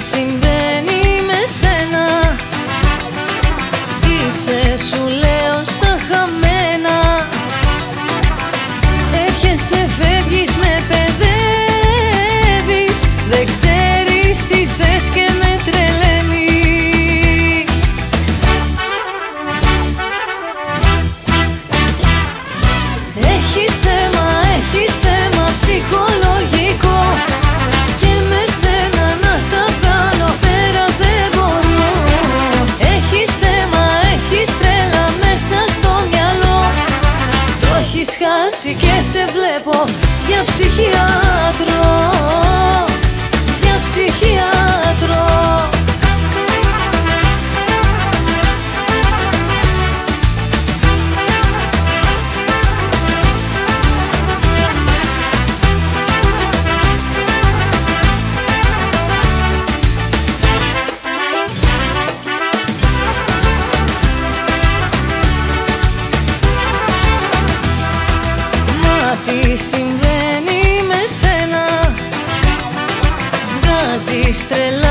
συμβαίνει με σένα. Είσαι σου και σε βλέπω για ψυχιάτρο. Για ψυχιάτρο estrellas.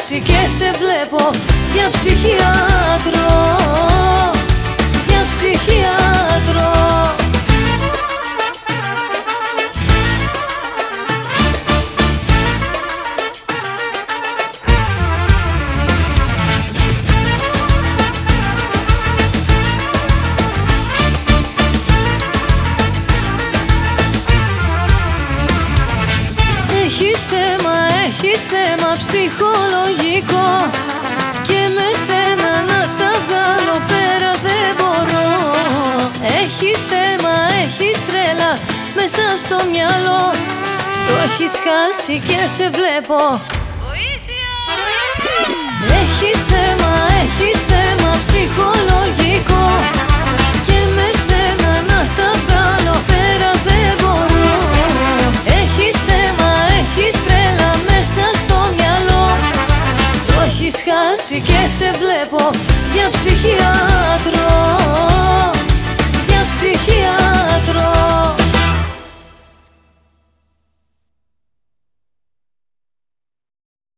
Έχεις χάσει και σε βλέπω για ψυχιάτρο έχεις θέμα ψυχολογικό Και με σένα να τα βγάλω πέρα δεν μπορώ. Έχεις θέμα, έχεις τρέλα μέσα στο μυαλό. Το έχεις χάσει και σε βλέπω. Έχεις θέμα, έχεις θέμα ψυχολογικό και σε βλέπω για ψυχιάτρο, για ψυχιάτρο